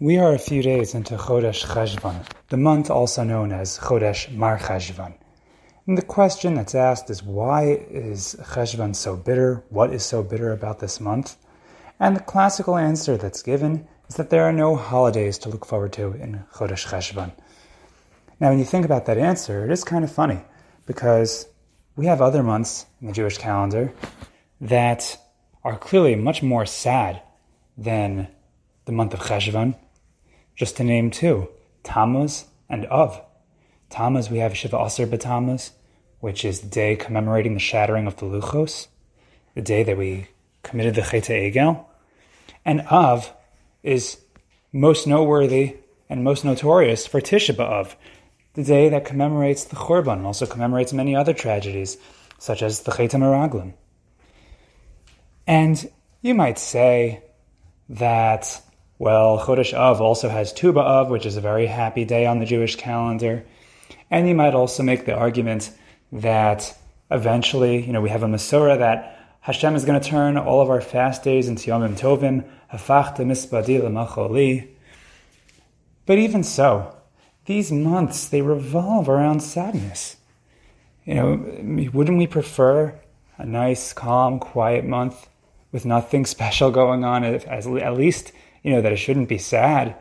We are a few days into Chodesh Cheshvan, the month also known as Chodesh Mar Cheshvan. And the question that's asked is why is Cheshvan so bitter? What is so bitter about this month? And the classical answer that's given is that there are no holidays to look forward to in Chodesh Cheshvan. Now, when you think about that answer, it is kind of funny because we have other months in the Jewish calendar that are clearly much more sad than the month of Cheshvan. Just to name two, Tammuz and Av. Tammuz, we have Shiva Asar B'Tammuz, which is the day commemorating the shattering of the Luchos, the day that we committed the Chet Egel. And Av is most noteworthy and most notorious for Tisha B'Av, the day that commemorates the Churban and also commemorates many other tragedies, such as the Chet Meraglim. And you might say that well, Chodesh Av also has Tu B'Av, which is a very happy day on the Jewish calendar. And you might also make the argument that eventually, you know, we have a Masorah that Hashem is going to turn all of our fast days into Yomim Tovim, Hafachta L'Macholi. But even so, these months, they revolve around sadness. You know, wouldn't we prefer a nice, calm, quiet month with nothing special going on, at least you know, that it shouldn't be sad.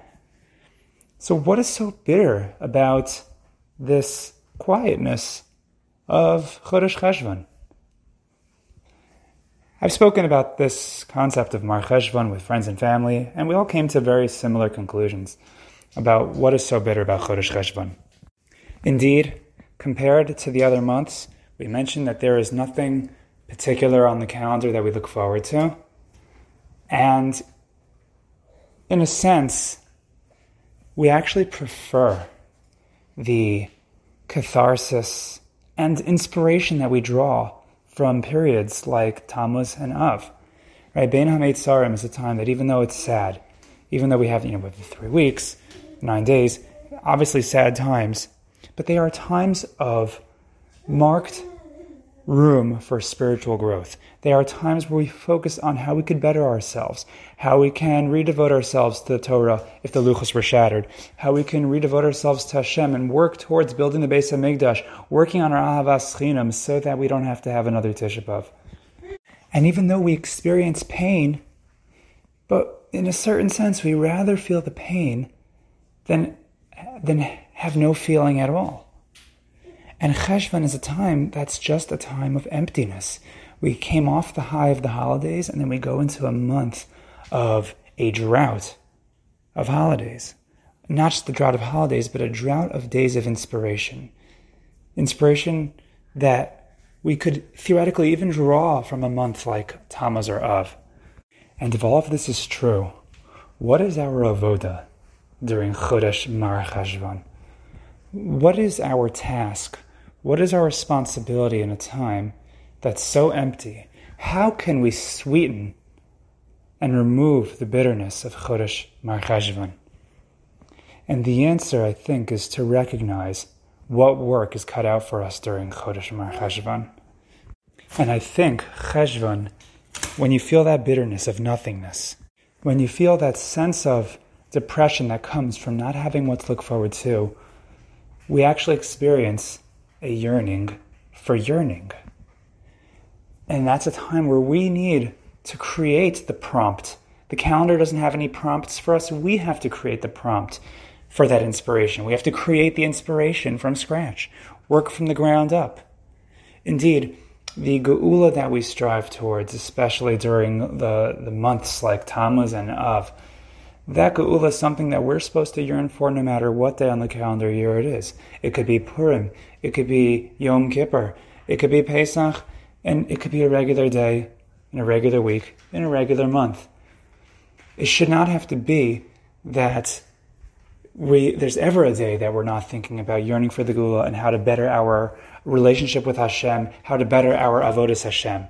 So, what is so bitter about this quietness of Chodesh Cheshvan? I've spoken about this concept of Mar Cheshvan with friends and family, and we all came to very similar conclusions about what is so bitter about Chodesh Cheshvan. Indeed, compared to the other months, we mentioned that there is nothing particular on the calendar that we look forward to. And in a sense, we actually prefer the catharsis and inspiration that we draw from periods like Tammuz and Av. Right, Bein HaMeitzarim is a time that even though it's sad, even though we have you know three weeks, nine days, obviously sad times, but they are times of marked room for spiritual growth. They are times where we focus on how we could better ourselves, how we can redevote ourselves to the Torah if the luchos were shattered, how we can redevote ourselves to Hashem and work towards building the base of HaMikdash, working on our Ahavas Chinam so that we don't have to have another Tisha B'Av. And even though we experience pain, but in a certain sense, we rather feel the pain than, than have no feeling at all. And Cheshvan is a time that's just a time of emptiness. We came off the high of the holidays and then we go into a month of a drought of holidays. Not just the drought of holidays, but a drought of days of inspiration. Inspiration that we could theoretically even draw from a month like Tammuz or Av. And if all of this is true, what is our avoda during Chodesh Mar Cheshvan? What is our task? What is our responsibility in a time that's so empty? How can we sweeten and remove the bitterness of Chodesh Mar Cheshvan? And the answer, I think, is to recognize what work is cut out for us during Chodesh Mar Cheshvan. And I think Cheshvan, when you feel that bitterness of nothingness, when you feel that sense of depression that comes from not having what to look forward to, we actually experience a yearning for yearning. And that's a time where we need to create the prompt. The calendar doesn't have any prompts for us. We have to create the prompt for that inspiration. We have to create the inspiration from scratch, work from the ground up. Indeed, the geula that we strive towards, especially during the, the months like Tammuz and Av, that geula is something that we're supposed to yearn for no matter what day on the calendar year it is. It could be Purim, it could be Yom Kippur, it could be Pesach, and it could be a regular day, in a regular week, in a regular month. It should not have to be that we there's ever a day that we're not thinking about yearning for the geula and how to better our relationship with Hashem, how to better our avodas Hashem.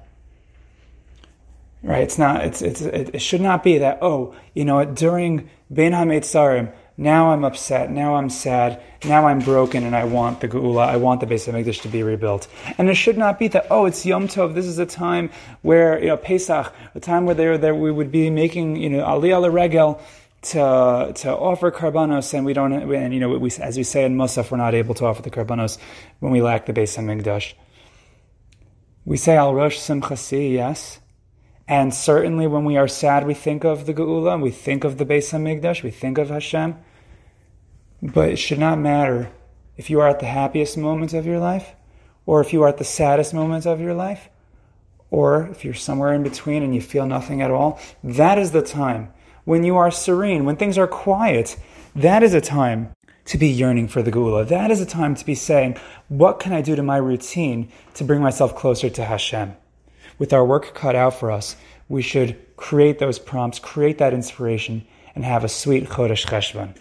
Right? It's not. It's it's. It should not be that. Oh, you know, during Bein Hametzarim, now I'm upset. Now I'm sad. Now I'm broken, and I want the Geula. I want the Beis Hamikdash to be rebuilt. And it should not be that. Oh, it's Yom Tov. This is a time where you know Pesach, a time where there there we would be making you know Aliyah Regel to to offer karbanos, and we don't, and you know, we, as we say in Musaf, we're not able to offer the karbanos when we lack the Beis Hamikdash. We say al rosh simchasi, yes, and certainly when we are sad, we think of the Geula, we think of the Beis Hamikdash, we think of Hashem. But it should not matter if you are at the happiest moments of your life, or if you are at the saddest moments of your life, or if you're somewhere in between and you feel nothing at all. That is the time when you are serene, when things are quiet, that is a time to be yearning for the Geula. That is a time to be saying, what can I do to my routine to bring myself closer to Hashem? With our work cut out for us, we should create those prompts, create that inspiration, and have a sweet Chodesh Cheshvan.